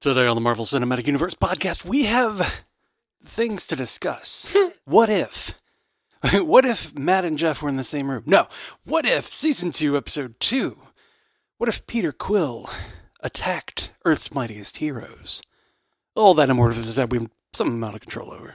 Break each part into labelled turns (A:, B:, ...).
A: Today on the Marvel Cinematic Universe podcast, we have things to discuss. what if? What if Matt and Jeff were in the same room? No. What if season two, episode two? What if Peter Quill attacked Earth's mightiest heroes? All that and more that we have some amount of control over.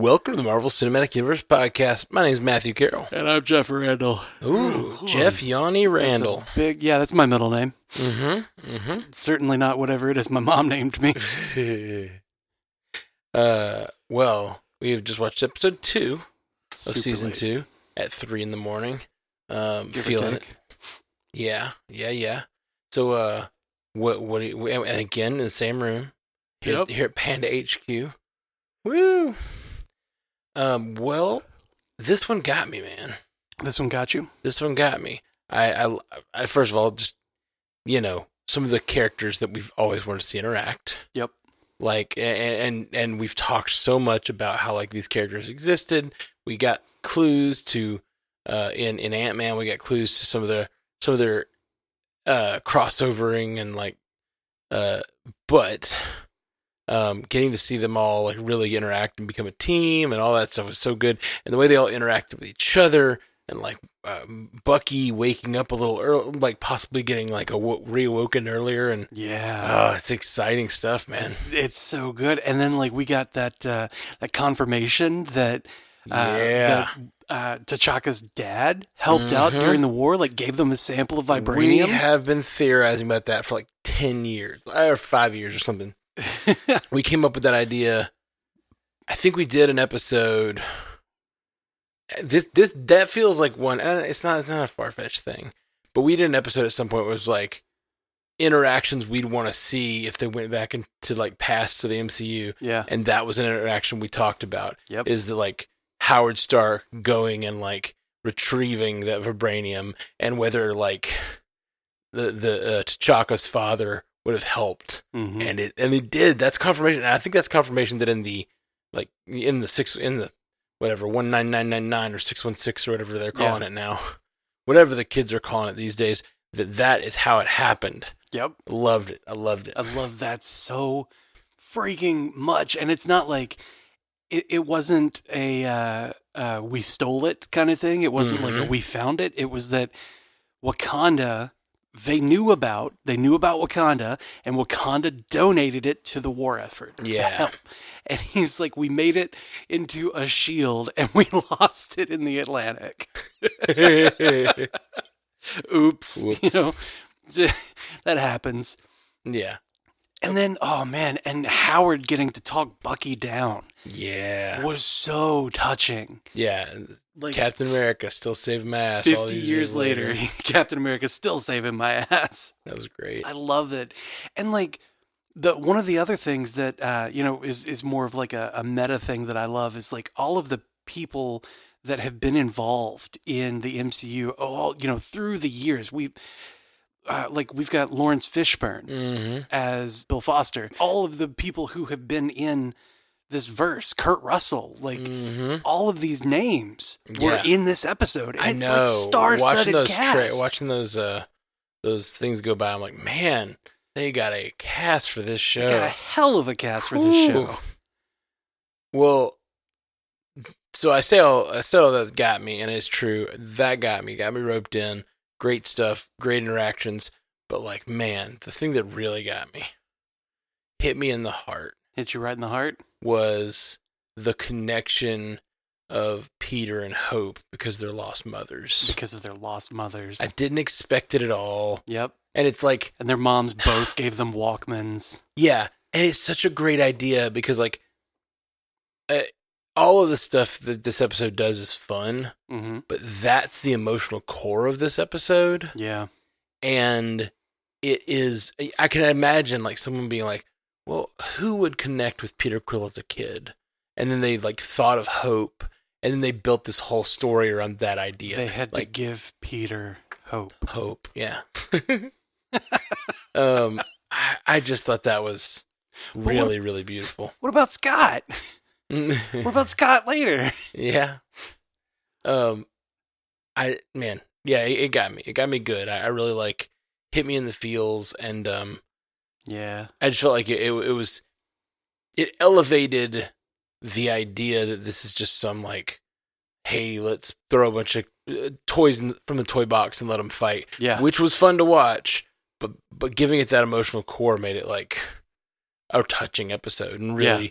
B: Welcome to the Marvel Cinematic Universe podcast. My name is Matthew Carroll.
A: And I'm Jeff Randall.
B: Ooh, Jeff Yanni Randall.
A: Big, yeah, that's my middle name. Mm-hmm. Mm-hmm. Certainly not whatever it is my mom named me.
B: uh, well, we have just watched episode two of
A: Super
B: season
A: late.
B: two at three in the morning. Um,
A: Give
B: feeling it. Yeah, yeah, yeah. So, uh, what, what, do you, and again in the same room here,
A: Yep.
B: here at Panda HQ. Woo. Um, well, this one got me, man.
A: This one got you.
B: this one got me. I, I, I first of all, just you know, some of the characters that we've always wanted to see interact.
A: Yep.
B: Like, a- a- and and we've talked so much about how like these characters existed. We got clues to, uh, in in Ant Man, we got clues to some of their some of their, uh, crossovering and like, uh, but. Um, getting to see them all like really interact and become a team and all that stuff was so good, and the way they all interacted with each other, and like um, Bucky waking up a little early, like possibly getting like a reawoken earlier, and
A: Yeah.
B: oh, it's exciting stuff, man.
A: It's, it's so good. And then like we got that uh, that confirmation that uh,
B: Yeah.
A: that, uh, T'Chaka's dad helped out during the war, like gave them a sample of vibranium.
B: We have been theorizing about that for like ten years or five years or something. we came up with that idea. I think we did an episode. This this that feels like one. And it's not it's not a far fetched thing, but we did an episode at some point. Where it was like interactions we'd want to see if they went back into like past to the MCU.
A: yeah.
B: and that was an interaction we talked about.
A: Yep.
B: Is that like Howard Stark going and like retrieving that vibranium, and whether like the the uh, T'Chaka's father would have helped,
A: Mhm.
B: and it and they did. That's confirmation. And I think that's confirmation that in the like in the six in the whatever one nine nine nine nine or six one six or whatever they're calling
A: Yeah.
B: it now, whatever the kids are calling it these days. That that is how it happened.
A: Yep.
B: Loved it. I loved it.
A: I love that so freaking much. And it's not like it, it wasn't a uh, uh, we stole it kind of thing. It wasn't like a
B: Mhm.
A: we found it. It was that Wakanda they knew about they knew about Wakanda and Wakanda donated it to the war effort to help. And he's like, we made it into a shield and we lost it in the Atlantic. Oops.
B: Whoops.
A: You know, that happens.
B: yeah.
A: And then, oh man, and Howard getting to talk Bucky down
B: Yeah.
A: was so touching.
B: Yeah.
A: Like
B: Captain America still saving my ass. all
A: fifty
B: these
A: years later, Captain America's still saving my ass.
B: That was great.
A: I love it. And like the one of the other things that uh, you know is is more of like a, a meta thing that I love is like all of the people that have been involved in the MCU all you know through the years. We uh, like we've got Laurence Fishburne
B: hmm
A: as Bill Foster. All of the people who have been in this verse, Kurt Russell, like
B: hmm
A: all of these names were
B: Yeah.
A: in this episode. And
B: I
A: it's
B: know.
A: like star-studded
B: watching those
A: cast.
B: watching those uh those things go by, I'm like, man, they got a cast for this show.
A: They got a hell of a cast for this show.
B: Well, so I say all I say all that got me, and it's true. That got me, got me roped in. Great stuff, great interactions. But like, man, the thing that really got me, hit me in the heart,
A: Hit you right in the heart.
B: was the connection of Peter and Hope because they're lost mothers.
A: because of their lost mothers.
B: I didn't expect it at all.
A: yep.
B: And it's like,
A: And their moms both gave them Walkmans.
B: yeah, and it's such a great idea because like uh, all of the stuff that this episode does is fun,
A: Mm-hmm.
B: but that's the emotional core of this episode.
A: Yeah.
B: and it is i can imagine like someone being like well who would connect with peter quill as a kid and then they like thought of hope and then they built this whole story around that idea
A: They had to give Peter hope.
B: hope yeah um I, I just thought that was
A: what-
B: really really beautiful
A: What about Scott? What about Scott later?
B: yeah um i man yeah it, it got me it got me good I, I really like hit me in the feels and um
A: Yeah.
B: I just felt like it, it, it was it elevated the idea that this is just some like, hey, let's throw a bunch of uh, toys in, from the toy box and let them fight,
A: Yeah.
B: which was fun to watch. But but giving it that emotional core made it like a touching episode and
A: Yeah.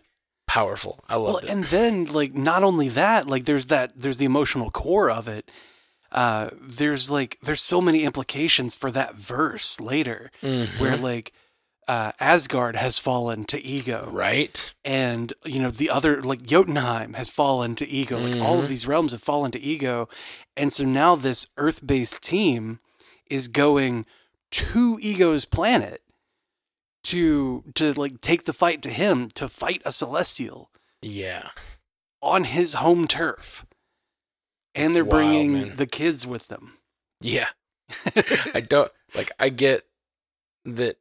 B: Powerful. I
A: Well,
B: it.
A: and then like not only that, like there's that there's the emotional core of it. Uh there's like there's so many implications for that verse later
B: Mhm.
A: where like uh Asgard has fallen to ego.
B: right?
A: and you know the other like Jotunheim has fallen to ego. Like all of
B: Mhm.
A: these realms have fallen to ego, and so now this Earth-based team is going to Ego's planet to to like take the fight to him to fight a Celestial
B: Yeah.
A: on his home turf, and they're
B: wild,
A: bringing
B: man.
A: the kids with them.
B: Yeah. I don't like. I get that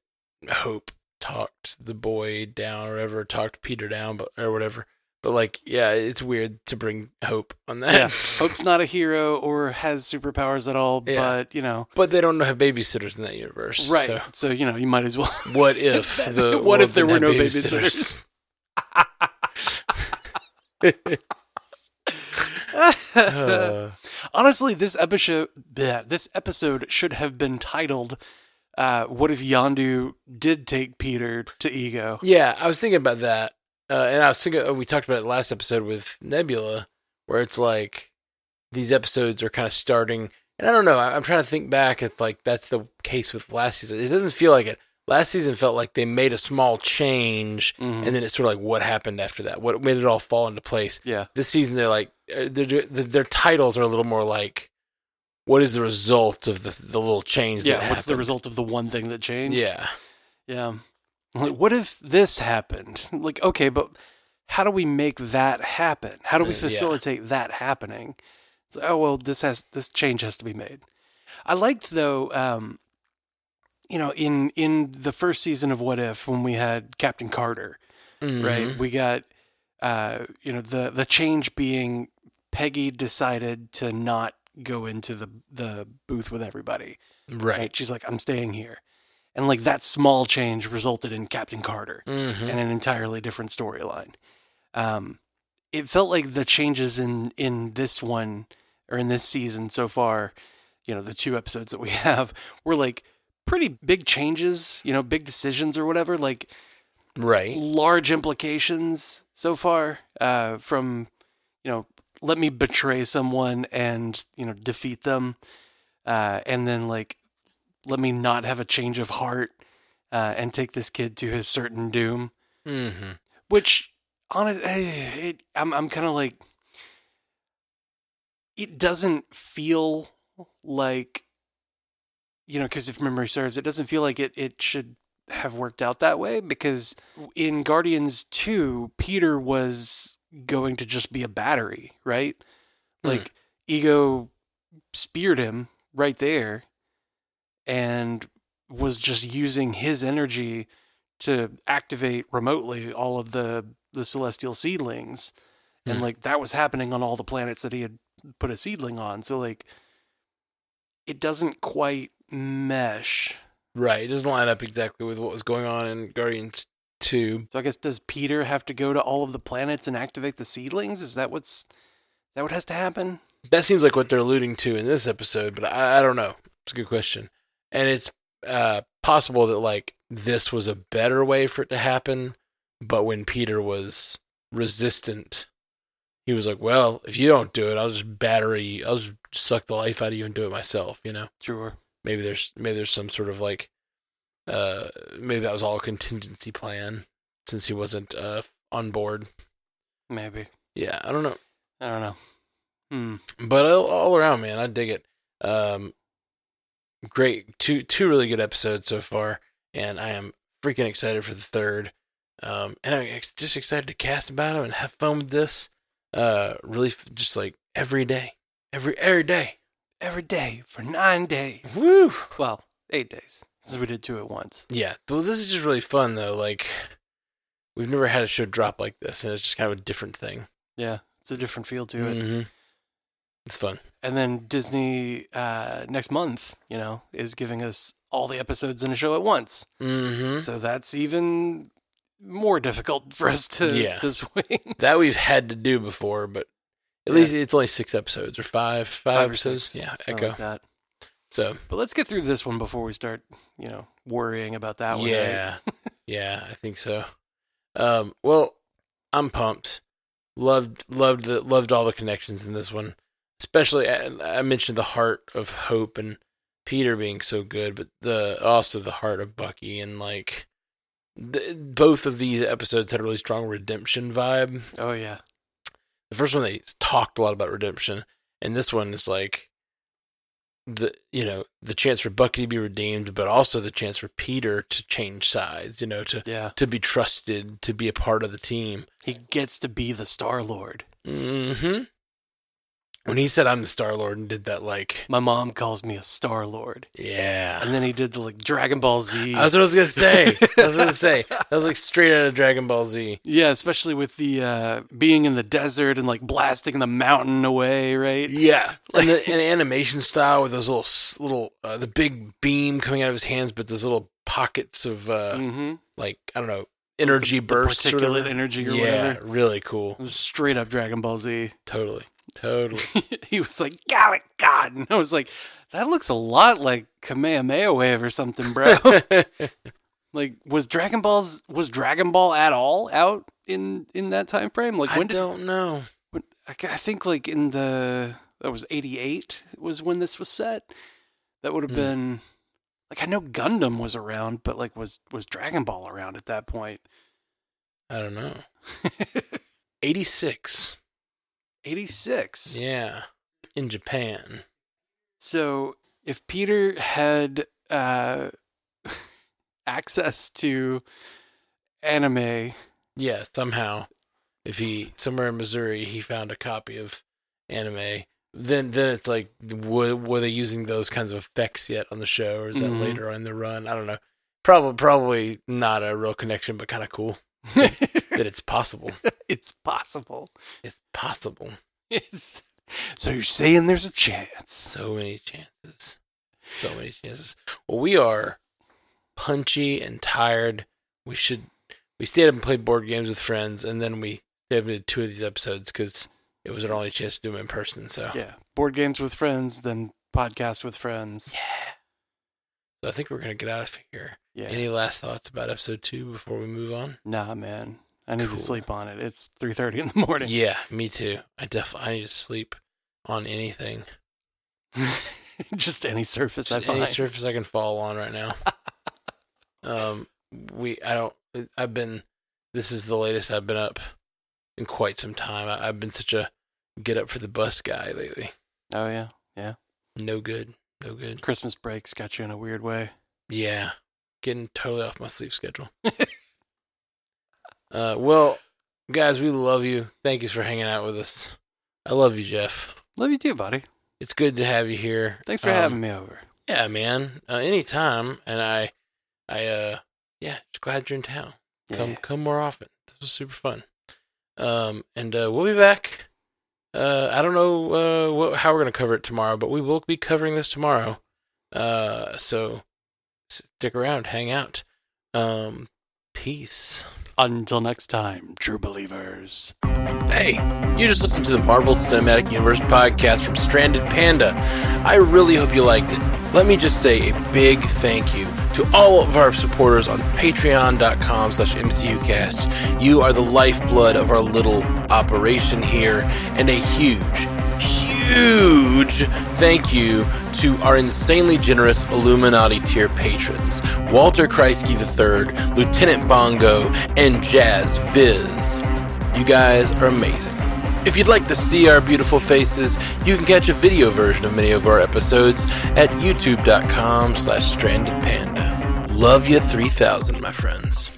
B: Hope talked the boy down or whatever, talked Peter down, but or whatever. But like, yeah, it's weird to bring Hope on that.
A: yeah, Hope's not a hero or has superpowers at all,
B: Yeah.
A: but you know,
B: but they don't have babysitters in that universe,
A: right?
B: So
A: So, you know, you might as well.
B: what if the
A: What if there were no babysitters?
B: Uh,
A: Honestly, this episode, bleh, this episode should have been titled uh, "What if Yondu did take Peter to Ego?"
B: yeah, I was thinking about that, uh, and I was thinking oh, we talked about it last episode with Nebula, where it's like these episodes are kind of starting, and I don't know. I- I'm trying to think back if like that's the case with last season. It doesn't feel like it. Last season felt like they made a small change,
A: Mhm.
B: and then it's sort of like what happened after that. What made it all fall into place?
A: Yeah,
B: This season, they're like uh, they're, their titles are a little more like, what is the result of the the little change? that
A: yeah. What's the result of the one thing that changed?
B: Yeah,
A: yeah. Like, what if this happened? Like, okay, but how do we make that happen? How do we
B: Uh, yeah.
A: facilitate that happening? It's like, oh well, this has this change has to be made. I liked though, um, you know, in in the first season of What If when we had Captain Carter. right?
B: Mhm.
A: We got uh, you know the the change being Peggy decided to not go into the the booth with everybody.
B: Right.
A: Right? She's like, I'm staying here, and like that small change resulted in Captain Carter
B: Mm-hmm.
A: and an entirely different storyline. Um, it felt like the changes in in this one or in this season so far, you know, the two episodes that we have were like pretty big changes, you know, big decisions or whatever. Like
B: Right.
A: large implications so far uh, from you know let me betray someone and you know defeat them uh, and then like let me not have a change of heart uh, and take this kid to his certain doom
B: Mm-hmm.
A: which honest it, i'm, I'm kind of like it doesn't feel like you know because if memory serves it doesn't feel like it, it should have worked out that way because in guardians 2 peter was going to just be a battery right
B: Hmm.
A: like ego speared him right there and was just using his energy to activate remotely all of the the celestial seedlings and
B: Hmm.
A: like that was happening on all the planets that he had put a seedling on so like it doesn't quite mesh
B: Right. It doesn't line up exactly with what was going on in Guardians 2.
A: so i guess does peter have to go to all of the planets and activate the seedlings is that what's is that what has to happen
B: That seems like what they're alluding to in this episode, but I, I don't know. It's a good question. And it's uh, possible that, like, this was a better way for it to happen, but when Peter was resistant, he was like, well, if you don't do it, I'll just battery, I'll just suck the life out of you and do it myself, you know?
A: sure
B: maybe there's maybe there's some sort of like uh maybe that was all a contingency plan since he wasn't uh on board
A: maybe
B: Yeah, I don't know.
A: I don't know. Hmm.
B: But all, all around, man, I dig it. Um, great, two two really good episodes so far, and I am freaking excited for the third. Um, and I'm ex- just excited to cast about them and have fun with this. Uh, really, f- just like every day, every every day.
A: Every day for nine days.
B: Woo!
A: Well, eight days. Since we did two at once.
B: Yeah, well, this is just really fun though. Like, we've never had a show drop like this, and it's just kind of a different thing.
A: Yeah, it's a different feel to it.
B: hmm It's fun.
A: And then Disney uh, next month, you know, is giving us all the episodes in a show at once.
B: hmm
A: So that's even more difficult for us to
B: Yeah.
A: to swing.
B: That we've had to do before, but at
A: Yeah.
B: least it's only six episodes or five, five,
A: Five
B: episodes.
A: six,
B: Yeah, Echo.
A: like that.
B: So
A: But let's get through this one before we start, you know, worrying about that one. right?
B: yeah, yeah, I think so. Um, well, I'm pumped. Loved, loved the, loved all the connections in this one. Especially, I, mentioned the heart of Hope and Peter being so good, but the also the heart of Bucky and like the, both of these episodes had a really strong redemption vibe.
A: Oh yeah.
B: the first one they talked a lot about redemption and this one is like the you know the chance for bucky to be redeemed but also the chance for peter to change sides you know to
A: Yeah.
B: to be trusted to be a part of the team
A: He gets to be the Star Lord.
B: hmm when he said i'm the star lord and did that like
A: My mom calls me a Star Lord.
B: yeah
A: And then he did the like Dragon Ball Z.
B: that's what i was gonna say i was gonna say that was like straight out of dragon ball z
A: yeah, especially with the uh, being in the desert and like blasting the mountain away, right?
B: Yeah, and the, and the animation style with those little little uh, the big beam coming out of his hands, but those little pockets of uh,
A: mm-hmm.
B: like I don't know energy
A: The
B: bursts, or
A: particulate
B: whatever.
A: energy or
B: yeah,
A: whatever.
B: really cool.
A: Straight up Dragon Ball Z.
B: Totally, totally.
A: he was like, Gallic God. And I was like, that looks a lot like Kamehameha Wave or something, bro. like, was Dragon Ball's was Dragon Ball at all out in in that time frame? Like,
B: I
A: when did
B: don't know.
A: when, I I think like in the that was eighty eight was when this was set. That would have
B: Hmm.
A: been like I know Gundam was around, but like was was Dragon Ball around at that point?
B: I don't know. Eighty six.
A: Eighty six.
B: Yeah, in Japan.
A: So if Peter had uh, access to anime,
B: Yeah, somehow, if he somewhere in Missouri he found a copy of anime, then then it's like, were, were they using those kinds of effects yet on the show, or is that
A: Mhm.
B: later on the run? I don't know. Probably probably not a real connection, but kind of cool that it's possible.
A: it's possible.
B: It's possible.
A: It's, so you're saying there's a chance?
B: So many chances. So many chances. Well, we are punchy and tired. We should. We stayed up and played board games with friends, and then we stayed up and did two of these episodes because it was our only chance to do them in person. So
A: Yeah, board games with friends, then podcast with friends.
B: Yeah. So I think we're gonna get out of here.
A: Yeah.
B: Any last thoughts about episode two before we move on?
A: Nah, man. I need
B: Cool.
A: to sleep on it. It's three thirty in the morning.
B: Yeah, me too. I definitely I need to sleep on anything,
A: Just any surface I
B: Just any surface I can fall on right now. um, we I don't. I've been. This is the latest I've been up in quite some time. I, I've been such a get up for the bus guy lately.
A: oh yeah, yeah.
B: No good. No good.
A: Christmas breaks got you in a weird way.
B: Yeah, getting totally off my sleep schedule. uh, well, guys, we love you. Thank you for hanging out with us. I love you, Jeff.
A: Love you too, buddy.
B: It's good to have you here.
A: Thanks for
B: Um,
A: having me over.
B: Yeah, man. Uh, anytime. And I, I, uh, yeah, just glad you're in town. Come,
A: Yeah.
B: come more often. This was super fun. Um, and uh, we'll be back. Uh, I don't know uh, what, how we're gonna cover it tomorrow, but we will be covering this tomorrow. Uh, so stick around, hang out. Um, peace.
A: Until next time, true believers.
B: Hey, you just listened to the Marvel Cinematic Universe podcast from Stranded Panda. I really hope you liked it. Let me just say a big thank you to all of our supporters on patreon.com slash mcucast. You are the lifeblood of our little operation here, and a huge, huge thank you to our insanely generous Illuminati tier patrons Walter Kreisky III, Lieutenant Bongo, and Jazz Viz. You guys are amazing. If you'd like to see our beautiful faces, you can catch a video version of many of our episodes at youtube.com slash strandedpanda. Love you 3000, my friends.